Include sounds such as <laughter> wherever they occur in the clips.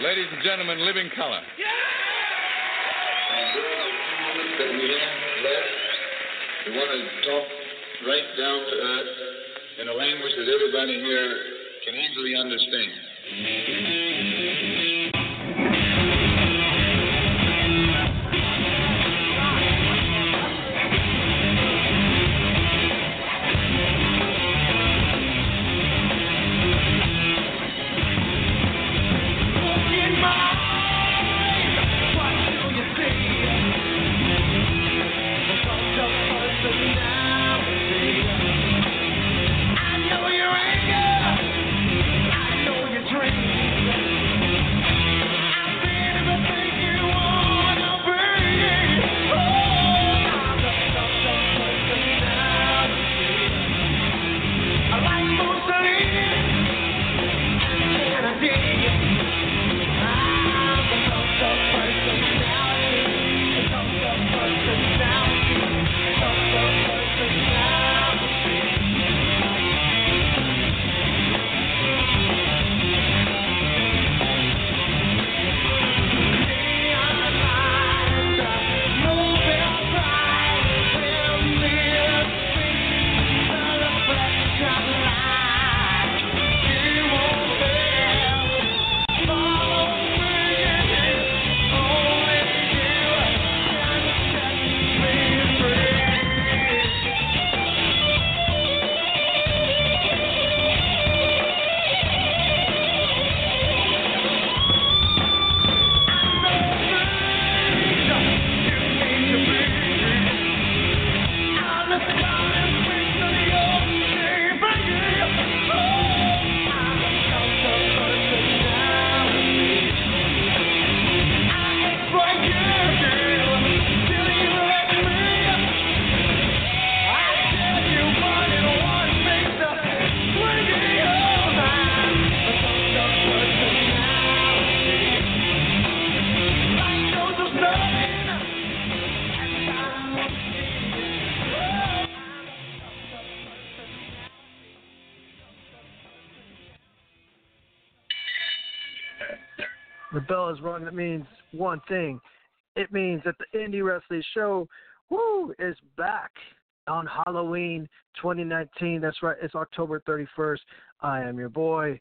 Ladies and gentlemen, Living Colour. we want to talk right down to earth in a language that everybody here can easily understand. The bell is rung. It means one thing. It means that the Indy Wrestling Show, woo, is back on Halloween 2019. That's right. It's October 31st. I am your boy,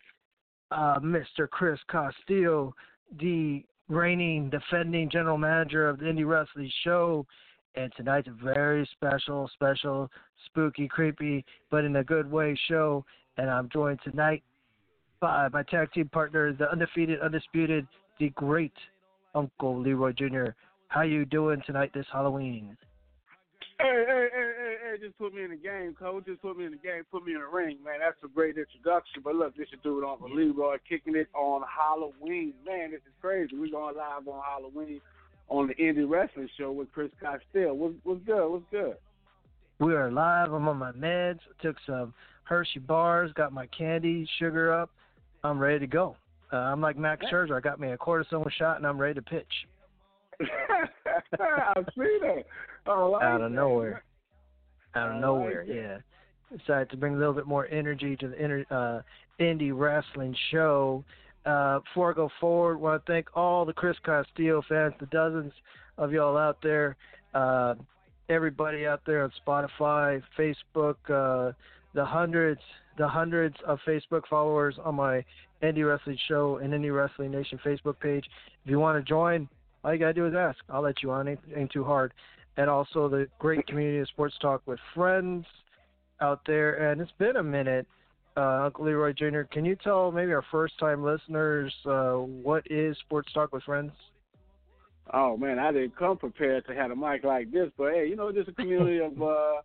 uh, Mr. Chris Castillo, the reigning, defending general manager of the Indy Wrestling Show. And tonight's a very special, special, spooky, creepy, but in a good way show. And I'm joined tonight by my tag team partner, the undefeated, undisputed, the great Uncle Leroy Jr. How you doing tonight this Halloween? Hey, hey, hey, hey, hey, just put me in the game, coach. Just put me in the game. Put me in the ring, man. That's a great introduction. But look, this is do it on for Leroy, kicking it on Halloween. Man, this is crazy. We're going live on Halloween on the Indy Wrestling Show with Chris Castillo. What's, what's good? What's good? We are live. I'm on my meds. Took some Hershey bars. Got my candy, sugar up. I'm ready to go. Uh, I'm like Max Scherzer. I got me a cortisone shot and I'm ready to pitch. <laughs> I see that. Oh, like Out of that. nowhere. Out of like nowhere, that. yeah. Decided to bring a little bit more energy to the inter, uh, indie wrestling show. Uh, before I go forward, I want to thank all the Chris Castillo fans, the dozens of y'all out there, uh, everybody out there on Spotify, Facebook, uh, the hundreds, the hundreds of Facebook followers on my Indy Wrestling Show and Indie Wrestling Nation Facebook page. If you want to join, all you gotta do is ask. I'll let you on. Ain't, ain't too hard. And also the great community of sports talk with friends out there. And it's been a minute. Uh, Uncle Leroy Jr., can you tell maybe our first time listeners uh, what is Sports Talk with Friends? Oh man, I didn't come prepared to have a mic like this, but hey, you know, just a community of <laughs> uh,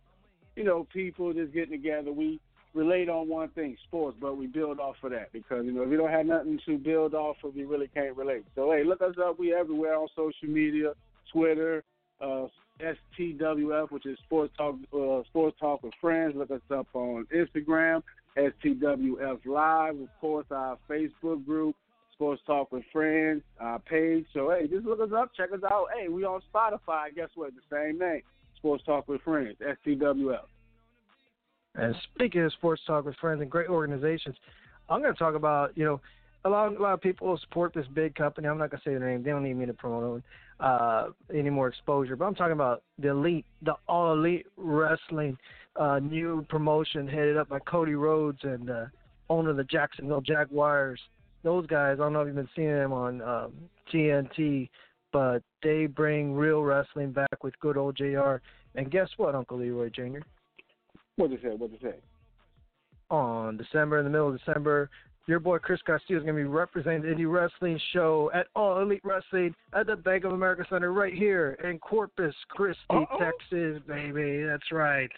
you know, people just getting together. We relate on one thing, sports, but we build off of that because you know if we don't have nothing to build off of, we really can't relate. So hey, look us up. We everywhere on social media, Twitter, uh, STWF, which is Sports Talk, uh, Sports Talk with Friends. Look us up on Instagram, STWF Live. Of course, our Facebook group, Sports Talk with Friends, our page. So hey, just look us up, check us out. Hey, we on Spotify. Guess what? The same name, Sports Talk with Friends, STWF. And speaking of sports talk with friends and great organizations, I'm going to talk about you know a lot, a lot of people support this big company. I'm not gonna say their name. They don't need me to promote them, uh, any more exposure. But I'm talking about the elite, the all elite wrestling uh, new promotion headed up by Cody Rhodes and uh, owner of the Jacksonville Jaguars. Those guys, I don't know if you've been seeing them on um, TNT, but they bring real wrestling back with good old JR. And guess what, Uncle Leroy Jr.? What did it say? What did it say? On December, in the middle of December, your boy Chris Castillo is going to be representing the indie wrestling show at All Elite Wrestling at the Bank of America Center right here in Corpus Christi, Uh-oh. Texas, baby. That's right.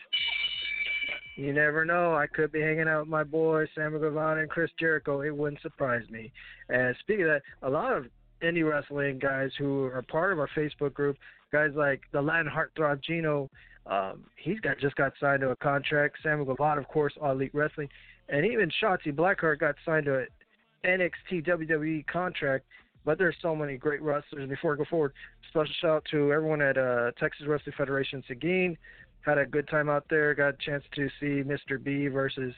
You never know. I could be hanging out with my boy Samuel Guevara and Chris Jericho. It wouldn't surprise me. And speaking of that, a lot of indie wrestling guys who are part of our Facebook group, guys like the Latin heartthrob Gino, um, he's got just got signed to a contract. Samuel Guevara, of course, All Elite Wrestling and even Shotzi Blackheart got signed to an NXT WWE contract. But there's so many great wrestlers. Before I go forward, special shout out to everyone at uh, Texas Wrestling Federation Seguin. Had a good time out there. Got a chance to see Mr. B versus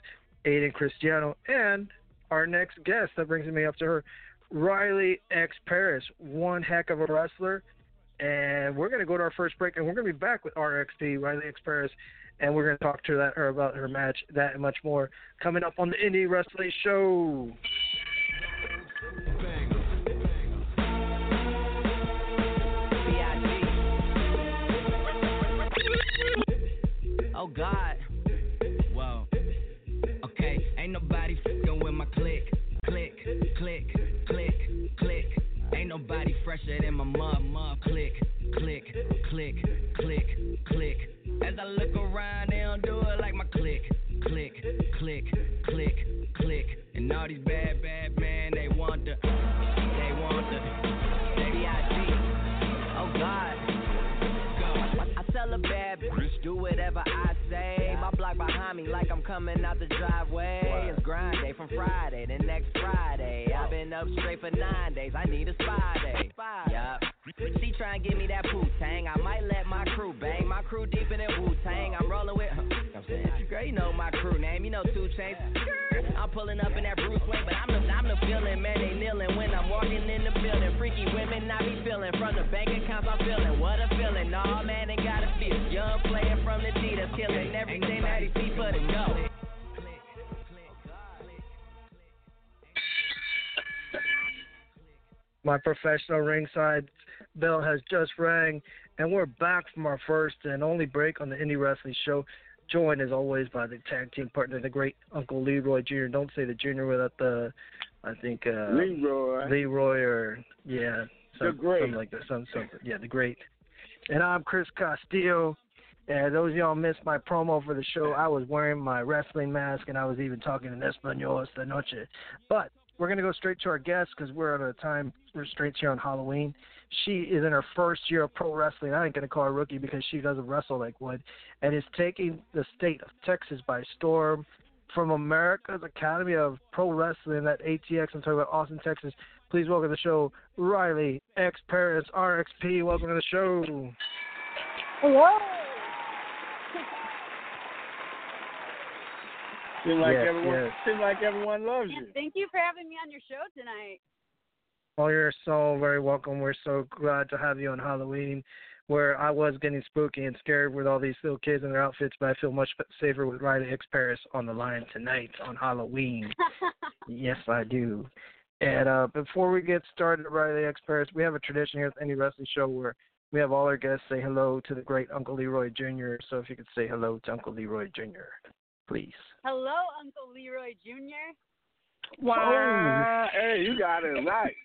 Aiden Cristiano. And our next guest, that brings me up to her, Riley X Paris. One heck of a wrestler. And we're going to go to our first break, and we're going to be back with RXP, Riley X Paris, and we're going to talk to that her about her match, that and much more coming up on the Indy Wrestling Show. Oh God. Nobody fresher than my mom, mom. Click, click, click, click, click. As I look around, they don't do it like my click, click, click, click, click. And all these bad, bad men, they want the, like I'm coming out the driveway. It's grind day from Friday to next Friday. I've been up straight for nine days. I need a spy day. Yup. She try and give me that poo tang. I might let my crew bang. My crew deep in Wu Tang. I'm rolling with. I'm saying, girl, you know my crew name. You know 2 Chainz. I'm pulling up in that Bruce Wayne, but I'm the I'm the feeling, man. They kneeling when I'm walking in the building. Freaky women, I be feeling from the bank accounts. I'm feeling what a feeling. Nah, man, ain't gotta feel. Young player from the D that's killing everything that he see for the go. My professional ringside bell has just rang, and we're back from our first and only break on the Indy Wrestling Show. Joined as always by the tag team partner, the great Uncle Leroy Jr. Don't say the Junior without the, I think uh, Leroy. Leroy or yeah, some, the great. something like that. Some something. Yeah, the great. And I'm Chris Castillo. And those y'all missed my promo for the show. I was wearing my wrestling mask and I was even talking in Espanol esta noche. But we're going to go straight to our guests because we're out of time restraints here on Halloween. She is in her first year of pro wrestling. I ain't going to call her rookie because she doesn't wrestle like Wood, and is taking the state of Texas by storm. From America's Academy of Pro Wrestling at ATX, I'm talking about Austin, Texas. Please welcome to the show, Riley X Paris RXP. Welcome to the show. Hello. Seems like Yes, everyone yes. seems like everyone loves Yeah, you. thank you for having me on your show tonight. Well, you're so very welcome. We're so glad to have you on Halloween, where I was getting spooky and scared with all these little kids in their outfits, but I feel much safer with Riley X Paris on the line tonight on Halloween. <laughs> yes, I do. And uh, before we get started, Riley X Paris, we have a tradition here at any wrestling show where we have all our guests say hello to the great Uncle Leroy Jr. So if you could say hello to Uncle Leroy Jr., please. Hello, Uncle Leroy Jr. Wow. Hey, you got it right.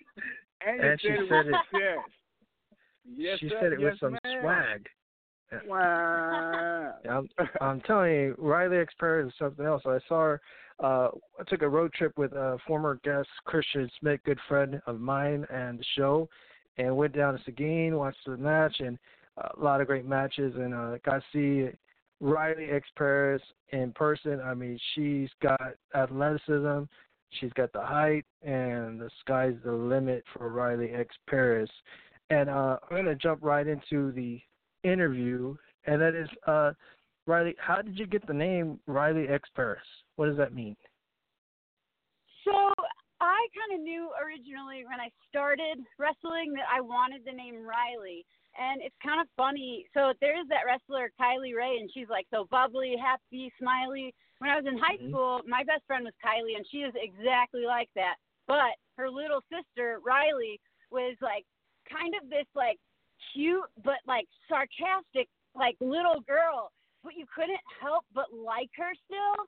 And, And she said it said yes. Yes, she sir. said it yes, with some ma'am. swag. Wow. I'm, I'm telling you, Riley X Paris is something else. I saw her. Uh, I took a road trip with a former guest, Christian Smith, good friend of mine, and the show, and went down to Seguin, watched the match, and a lot of great matches, and uh, got to see Riley X Paris in person. I mean, she's got athleticism, she's got the height, and the sky's the limit for Riley X Paris. And uh, I'm going to jump right into the interview, and that is, uh, Riley, how did you get the name Riley X Paris? What does that mean? So I kind of knew originally when I started wrestling that I wanted the name Riley. And it's kind of funny. So there's that wrestler Kylie Rae, and she's like so bubbly, happy, smiley. When I was in high Mhm. school, my best friend was Kylie, and she is exactly like that. But her little sister Riley was like kind of this like cute but like sarcastic like little girl, but you couldn't help but like her still.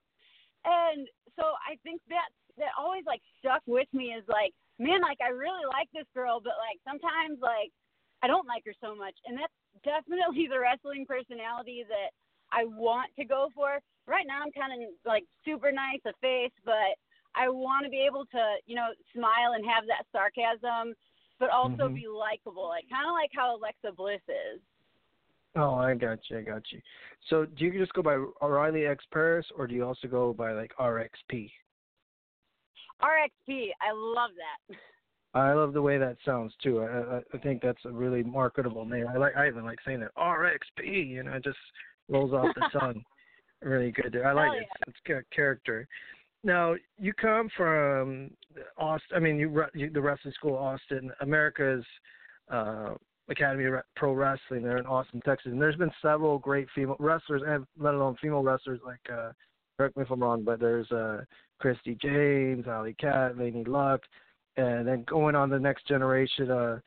And so I think that that always like stuck with me is like, man, like I really like this girl, but like sometimes like I don't like her so much. And that's definitely the wrestling personality that I want to go for. Right now I'm kind of like super nice a face, but I want to be able to, you know, smile and have that sarcasm, but also Mhm. be likable, like kind of like how Alexa Bliss is. Oh, I got you. I got you. So, do you just go by O'Reilly X Paris, or do you also go by like RXP? RXP, I love that. I love the way that sounds too. I, I I think that's a really marketable name. I like. I even like saying that RXP. You know, just rolls off the <laughs> tongue. really good. There. I like Hell it. It's good character. Now you come from Austin. I mean, you, you the wrestling school Austin, America's uh, Academy of Pro Wrestling. They're in Austin, Texas, and there's been several great female wrestlers, and let alone female wrestlers like. uh Correct me if I'm wrong, but there's uh Christy James, Ali Cat, Lainey Luck, and then going on the next generation, uh,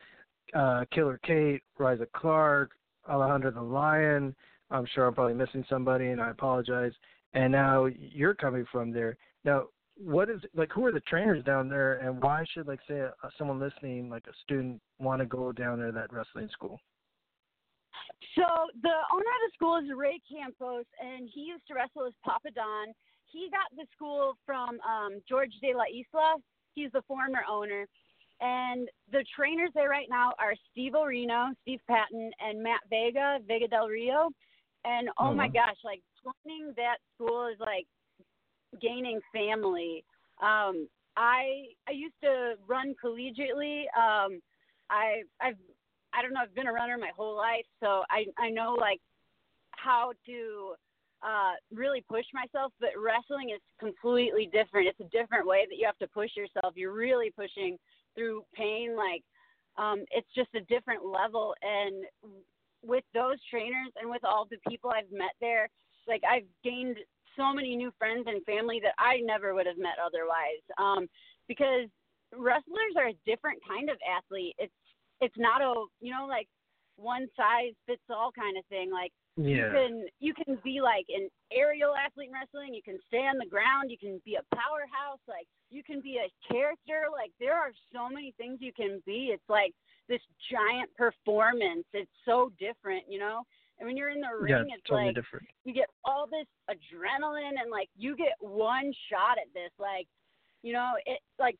uh, Killer Kate, Riza Clark, Alejandra the Lion. I'm sure I'm probably missing somebody, and I apologize. And now you're coming from there. Now, what is like? Who are the trainers down there, and why should like say uh, someone listening, like a student, want to go down there that wrestling school? So the owner of the school is Ray Campos, and he used to wrestle as Papa Don. He got the school from um, George De La Isla. He's the former owner. And the trainers there right now are Steve Orino, Steve Patton, and Matt Vega, Vega Del Rio. And oh Oh, my gosh, like joining that school is like gaining family. Um, I I used to run collegiately. Um, I I've I don't know. I've been a runner my whole life, so I I know like how to uh really push myself. But wrestling is completely different. It's a different way that you have to push yourself. You're really pushing through pain. Like um, it's just a different level. And with those trainers and with all the people I've met there, like I've gained so many new friends and family that I never would have met otherwise. Um, because wrestlers are a different kind of athlete. It's it's not a you know like one size fits all kind of thing. Like you can you can be like an aerial athlete in wrestling. You can stay on the ground. You can be a powerhouse. Like you can be a character. Like there are so many things you can be. It's like this giant performance. It's so different, you know. And when you're in the Yeah, ring, it's totally like different. you get all this adrenaline and like you get one shot at this. Like you know, it like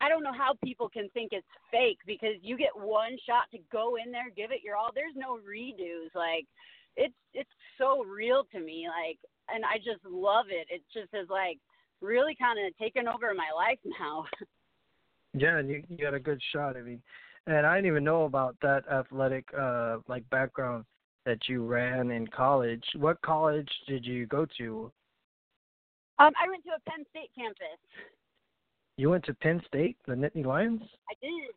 I don't know how people can think it's fake because you get one shot to go in there, give it your all. There's no redos. Like it's it's so real to me. Like and I just love it. It just is like really kind of taken over my life now. <laughs> Yeah, and you you got a good shot. I mean, and I didn't even know about that athletic uh like background that you ran in college. What college did you go to? um, I went to a Penn State campus. You went to Penn State, the Nittany Lions. I did.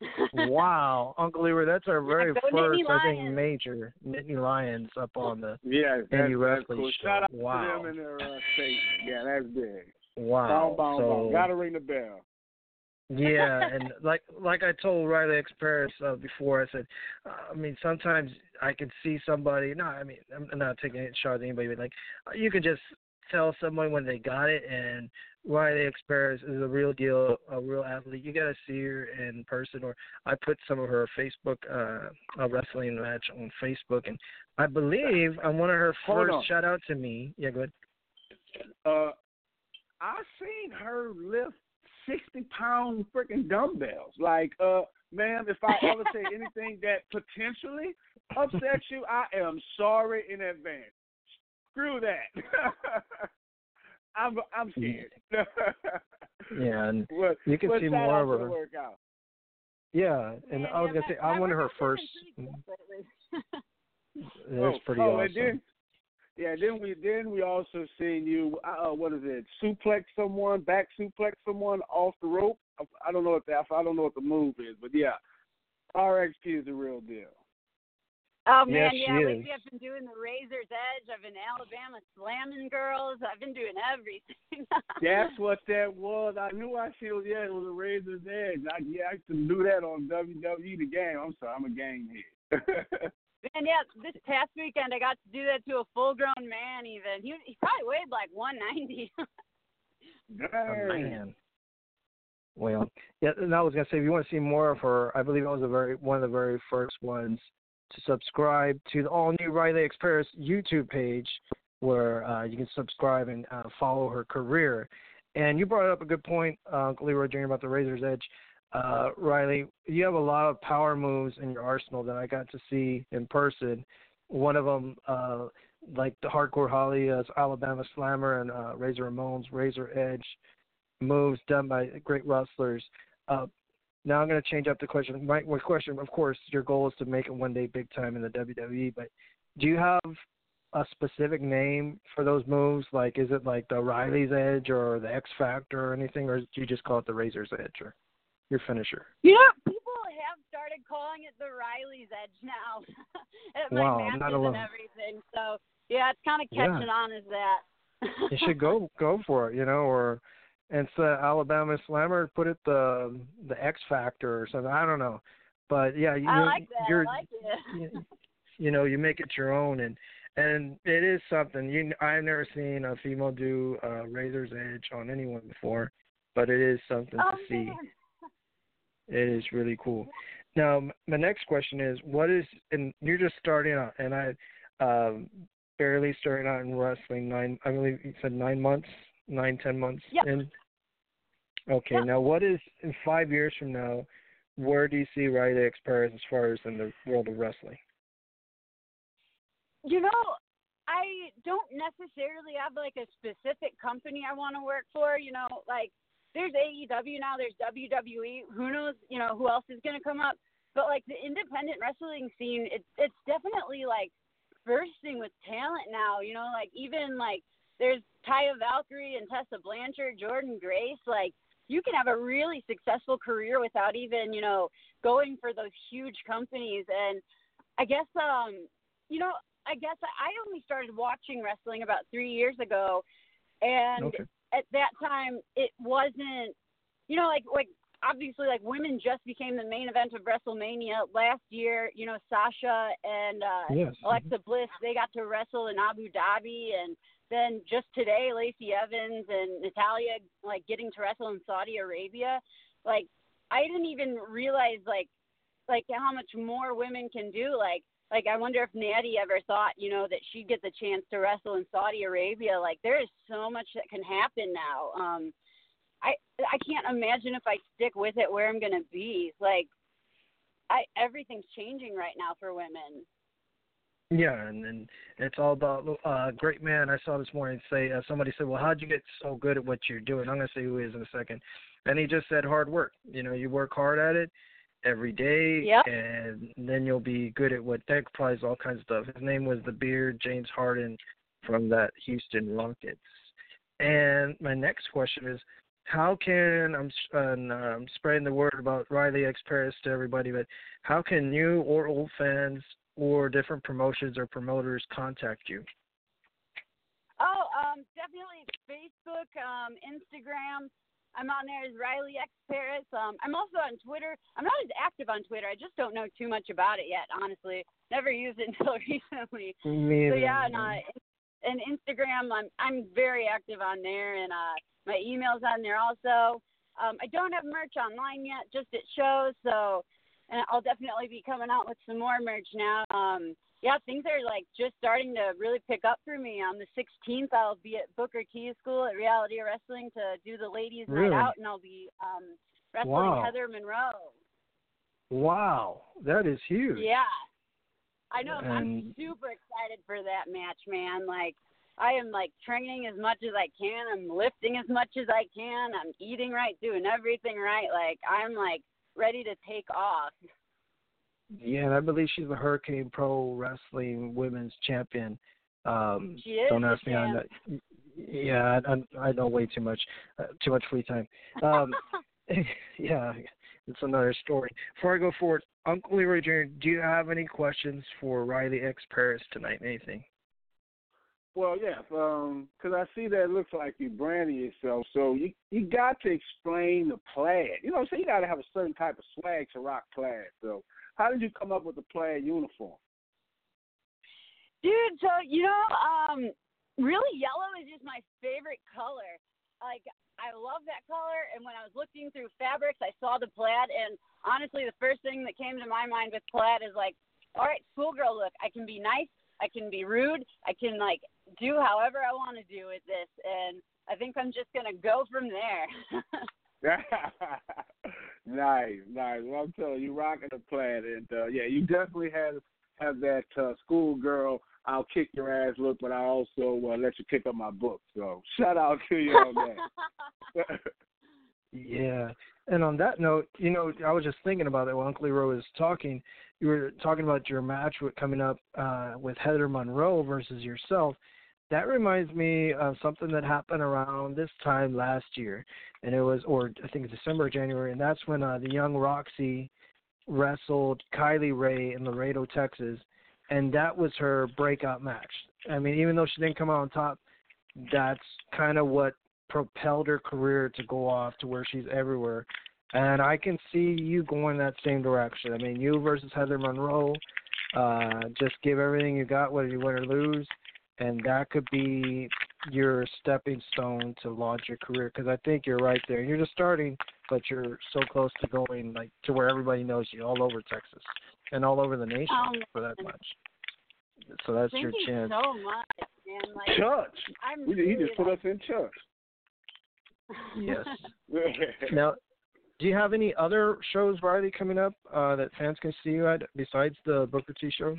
<laughs> wow, Uncle Leroy, that's our very go first, I think, major Nittany Lions up on the. Yeah, that's, Indie that's wrestling cool. show. Shout out Wow. to them and their uh, state. Yeah, that's big. Wow. Boom, boom, so boom. Gotta ring the bell. yeah, <laughs> and like like I told Riley X Paris uh, before, I said, uh, I mean, sometimes I can see somebody. No, I mean, I'm I'm not taking a shot at anybody, but like uh, you can just tell someone when they got it. And why they Paris is a real deal, a real athlete. You gotta see her in person. Or I put some of her Facebook uh, uh wrestling match on Facebook, and I believe on one of her first on. shout out to me. Yeah, go ahead. Uh, I seen her lift sixty pound freaking dumbbells. Like, uh, ma'am, if I ever say <laughs> anything that potentially upsets you, I am sorry in advance. Screw that. <laughs> I'm I'm scared. <laughs> Yeah, and Well, you can see more of her. the workout. Yeah, and Man, I was yeah, gonna say my- I'm my one of her first. been pretty good lately. That's oh, pretty oh, awesome. And then, Yeah, then we then we also seen you. Uh, what is it? Suplex someone, back suplex someone off the rope. I, I don't know what that. I don't know what the move is, but yeah, RXP is the real deal. Oh man, Yes, she yeah, is. lately I've been doing the Razor's Edge. I've been Alabama slamming girls. I've been doing everything. <laughs> That's what that was. I knew I feel yeah, it was a razor's edge. I yeah, I used to do that on WWE the game. I'm sorry, I'm a game head. <laughs> Man, yeah, this past weekend I got to do that to a full grown man even. He he probably weighed like one ninety. <laughs> Oh, man. Well, yeah, and I was gonna say if you want to see more of her, I believe I was the very one of the very first ones to subscribe to the all new Riley X Express YouTube page, where uh, you can subscribe and uh, follow her career. And you brought up a good point, uh, Leroy Jr. about the Razor's Edge. Uh, Riley, you have a lot of power moves in your arsenal that I got to see in person. One of them, uh, like the Hardcore Holly, uh, Alabama Slammer, and uh, Razor Ramon's Razor Edge moves done by great wrestlers. Now I'm going to change up the question. My, my question, of course, your goal is to make it one day big time in the WWE, but do you have a specific name for those moves? Like, is it like the Riley's Edge or the X Factor or anything, or do you just call it the Razor's Edge or your finisher? You know, people have started calling it the Riley's Edge now. <laughs> At my Wow, I'm matches and everything. So yeah, it's kind of Yeah. catching on as that. you should go go for it, you know, or instead of Alabama Slammer, put it the the X Factor or something. I don't know, but yeah, you, I like that. you're I like it. <laughs> you, <laughs> you know you make it your own and and it is something you i've never seen a female do uh razor's edge on anyone before but it is something oh to see man. it is really cool now my next question is what is and you're just starting out and i um barely starting out in wrestling nine i believe you said nine months nine ten months Yep. in okay Yep. now what is in five years from now where do you see Riley X Paris as far as in the world of wrestling You know, I don't necessarily have like a specific company I want to work for. You know, like there's AEW now, there's WWE. Who knows? You know, who else is going to come up? But like the independent wrestling scene, it's it's definitely like bursting with talent now. You know, like even like there's Taya Valkyrie and Tessa Blanchard, Jordan Grace. Like you can have a really successful career without even you know going for those huge companies. And I guess um you know I guess I only started watching wrestling about three years ago, and okay at that time it wasn't, you know, like like obviously like women just became the main event of WrestleMania last year. You know, Sasha and uh, yes Alexa Bliss they got to wrestle in Abu Dhabi, and then just today Lacey Evans and Natalya like getting to wrestle in Saudi Arabia. Like I didn't even realize like like how much more women can do. Like like I wonder if Natty ever thought, you know, that she'd get the chance to wrestle in Saudi Arabia. Like there is so much that can happen now. Um I I can't imagine if I stick with it where I'm gonna be. Like I everything's changing right now for women. Yeah, and, and it's all about uh great man. I saw this morning say uh, somebody said, "Well, how'd you get so good at what you're doing?" I'm gonna say who he is in a second, and he just said hard work. You know, you work hard at it every day, Yep. and then you'll be good at what that applies all kinds of stuff. His name was the Beard James Harden from that Houston Rockets. And my next question is, how can I'm, and, uh, I'm spreading the word about Riley X Paris to everybody, but how can new or old fans or different promotions or promoters contact you? Oh, um, definitely Facebook, um, Instagram. I'm on there as Riley X Paris. Um, I'm also on Twitter. I'm not as active on Twitter. I just don't know too much about it yet, honestly. Never used it <laughs> until recently. Me So yeah, and uh, and Instagram, I'm I'm very active on there, and uh, my email's on there also. Um, I don't have merch online yet, just at shows. So, and I'll definitely be coming out with some more merch now. Um, yeah, things are like just starting to really pick up for me. On the 16th, I'll be at Booker T School at Reality Wrestling to do the ladies' Really? night out, and I'll be um, wrestling Wow. Heather Monroe. Wow, that is huge. Yeah. I know. I'm super excited for that match, man. Like, I am like training as much as I can. I'm lifting as much as I can. I'm eating right, doing everything right. Like, I'm like ready to take off. Yeah, and I believe she's the Hurricane Pro Wrestling Women's Champion. Um, She is don't ask me on that. Yeah, I, I know way too much, uh, too much free time. Um, <laughs> <laughs> yeah, it's another story. Before I go forward, Uncle Leroy Jr., do you have any questions for Riley X Paris tonight? Anything? Well, yeah, because I see that it looks like you branding yourself, so you you got to explain the plaid. You know, so you got to have a certain type of swag to rock plaid. So, how did you come up with the plaid uniform? Dude, so you know, um, really yellow is just my favorite color. Like I love that color, and when I was looking through fabrics, I saw the plaid, and honestly, the first thing that came to my mind with plaid is like, all right, schoolgirl look. I can be nice, I can be rude, I can like do however I want to do with this, and I think I'm just gonna go from there. <laughs> nice, nice. Well, I'm telling you, rocking the plaid, and uh, yeah, you definitely have have that uh, schoolgirl. I'll kick your ass look, but I also uh, let you pick up my book. So shout out to you on that. <laughs> Yeah. And on that note, you know, I was just thinking about it while Uncle Leroy was talking. You were talking about your match with, coming up uh, with Heather Monroe versus yourself. That reminds me of something that happened around this time last year, and it was, or I think December, January, and that's when uh, the young Roxy wrestled Kylie Rae in Laredo, Texas, and that was her breakout match. I mean, even though she didn't come out on top, that's kind of what propelled her career to go off to where she's everywhere. And I can see you going that same direction. I mean, you versus Heather Monroe, uh, just give everything you got, whether you win or lose, and that could be your stepping stone to launch your career. Because I think you're right there. You're just starting, but you're so close to going like to where everybody knows you all over Texas and all over the nation Um, for that much. So that's Thank your you chance. so much, man. Like church. I'm We, he really, just put us in church. Yes. <laughs> Now, do you have any other shows, Riley, coming up uh, that fans can see you at besides the Booker T show?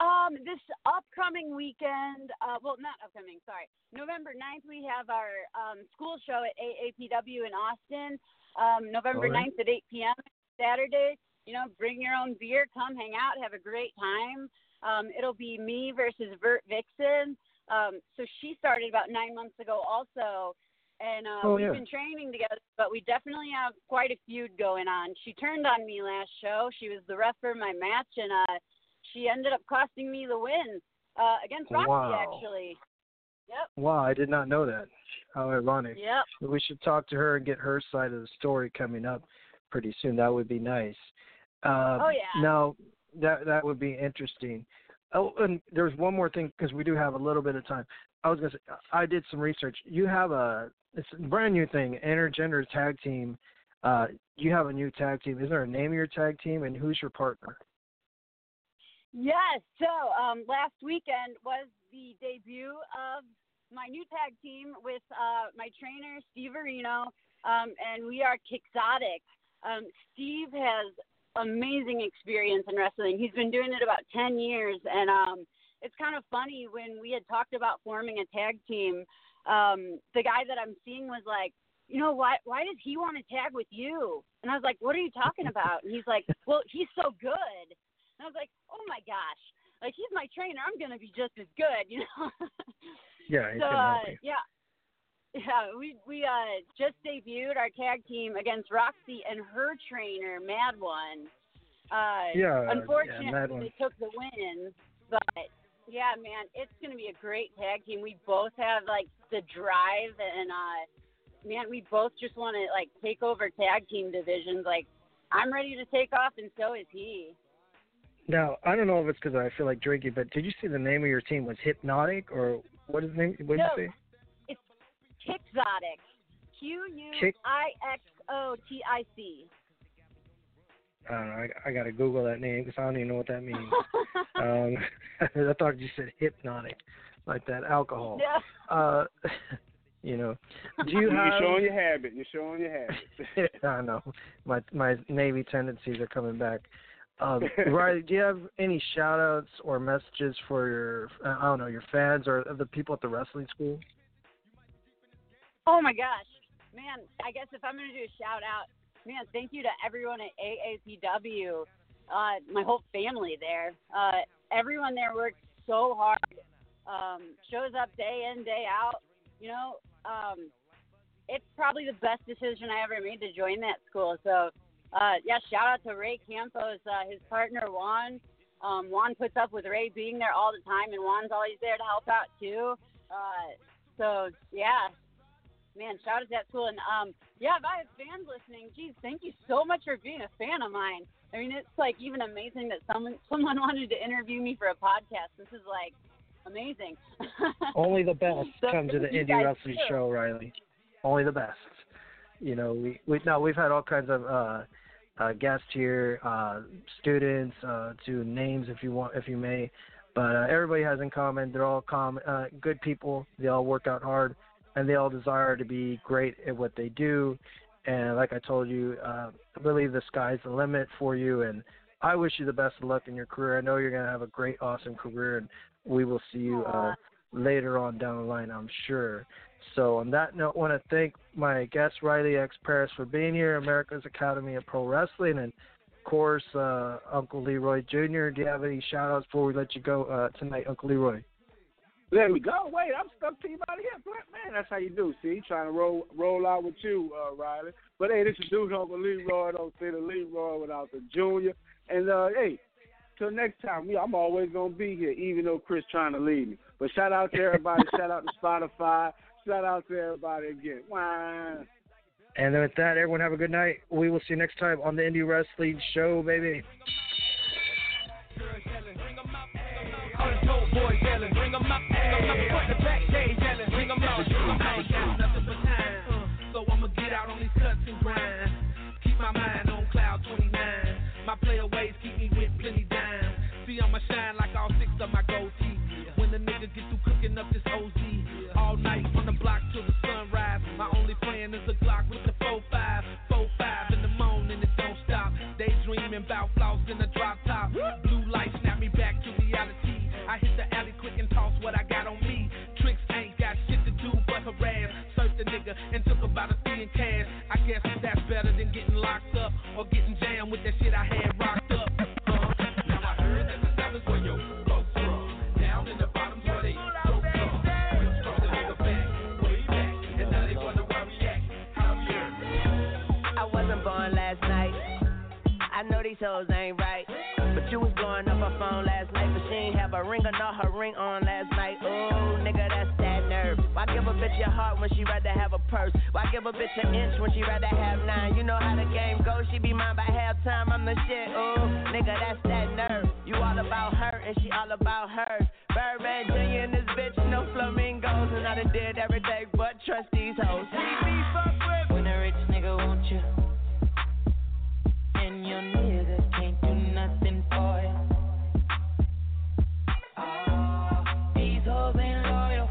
Um, this upcoming weekend, uh, well, not upcoming, sorry. November 9th, we have our um, school show at AAPW in Austin. Um, November All right. 9th at 8 p.m. Saturday. You know, bring your own beer, come hang out, have a great time. Um, it'll be me versus Vert Vixen. Um, so she started about nine months ago, also, and uh, Oh, we've yeah. been training together. But we definitely have quite a feud going on. She turned on me last show. She was the ref for my match, and uh, she ended up costing me the win uh, against Roxy, Wow. actually. Yep. Wow, I did not know that. How ironic. Yep. We should talk to her and get her side of the story coming up pretty soon. That would be nice. Uh, Oh, yeah. Now, that that would be interesting. Oh, and there's one more thing because we do have a little bit of time. I was gonna say I did some research. You have a it's a brand new thing, intergender tag team. Uh, you have a new tag team. Is there a name of your tag team, and who's your partner? Yes. So um, last weekend was the debut of my new tag team with uh, my trainer Steve Areno, um, and we are Quixotic. Um, Steve has amazing experience in wrestling. He's been doing it about ten years, and um, it's kind of funny when we had talked about forming a tag team. Um, the guy that I'm seeing was like, you know why why does he want to tag with you? And I was like, what are you talking about? And he's like, <laughs> well, he's so good. And I was like, oh my gosh, like he's my trainer. I'm gonna be just as good, you know. <laughs> Yeah, so uh, yeah, yeah, we we uh just debuted our tag team against Roxy and her trainer Mad One. Uh, Yeah, yeah, unfortunately Mad they took the win, but yeah, man, it's gonna be a great tag team. We both have like the drive and uh man, we both just want to like take over tag team divisions. Like I'm ready to take off, and so is he. Now, I don't know if it's because I feel like drinking, but did you see the name of your team was Hypnotic or what is the name? What did No. you say? It's Quixotic. Q U Kick- I X O T I C. I don't know. I, I got to Google that name because I don't even know what that means. <laughs> um, <laughs> I thought you said hypnotic, like that alcohol. yeah. Uh, <laughs> you know, do you You're have? showing your habit. You're showing your habit. I know my my Navy tendencies are coming back. Um, Riley, do you have any shout outs or messages for your I don't know your fans or the people at the wrestling school? Oh my gosh, man! I guess if I'm gonna do a shout out, man, thank you to everyone at AAPW, uh, my whole family there. Uh, everyone there works so hard. Um, shows up day in, day out. You know, um, it's probably the best decision I ever made to join that school. So, uh, yeah, shout out to Ray Campos, uh, his partner Juan. Um, Juan puts up with Ray being there all the time, and Juan's always there to help out too. Uh, so yeah, man, shout out to that school. And um, yeah, if I have fans listening, geez, thank you so much for being a fan of mine. I mean, it's like even amazing that someone <laughs> someone wanted to interview me for a podcast. This is like amazing. <laughs> Only the best So come to the <laughs> indie wrestling too. show, Riley. Only the best. You know, we we no, we've had all kinds of uh, uh, guests here, uh, students, uh, to names if you want, if you may. But uh, everybody has in common they're all com- uh, good people. They all work out hard, and they all desire to be great at what they do. And like I told you, uh, believe the sky's the limit for you. And I wish you the best of luck in your career. I know you're going to have a great, awesome career, and we will see you uh, later on down the line, I'm sure. So on that note, I want to thank my guest Riley X Paris for being here, America's Academy of Pro Wrestling, and of course uh, Uncle Leroy Jr. Do you have any shout outs before we let you go uh, tonight, Uncle Leroy? Let me go. Wait, I'm stuck to you out here. Man, that's how you do. See, trying to roll roll out with you, uh, Riley. But hey, this is dude Uncle Leroy. Don't say the Leroy without the Junior. And uh, hey, till next time, me, I'm always gonna be here, even though Chris trying to leave me. But shout out to everybody. <laughs> shout out to Spotify. Shout out to everybody again. Wow. And with that, everyone have a good night. We will see you next time on the Indy Wrestling Show, baby. All the dope boys yelling, bring 'em up, bring 'em up, front to back, they yelling, bring out. I ain't got nothing but time, so I'ma get out on these cuts and grind. Keep my mind on cloud 29. My player ways keep me with plenty dime. See, I'ma shine like all six of my gold teeth. When the nigga get through cooking up this OZ, all night from the block till the sunrise. My only friend is a Glock with the 4-5, 4-5 in the morning, it don't stop. Daydreaming about floss in the drop top. Nigga and took about a in cash. I guess that's better than getting locked up or getting jammed with that shit I had rocked up. Uh. I wasn't born last night. I know these hoes ain't right. But you was blowing up her phone last night, but she ain't have a ring or not her ring on why give a bitch your heart when she rather have a purse? Why give a bitch an inch when she rather have nine? You know how the game goes, she be mine by halftime. I'm the shit, ooh, nigga, that's that nerve. You all about her and she all about hers. Birdman Jr. and this bitch, no flamingos. And I done did everything but trust these hoes. See me fuck with When a rich nigga want you, and your nigga can't do nothing for it.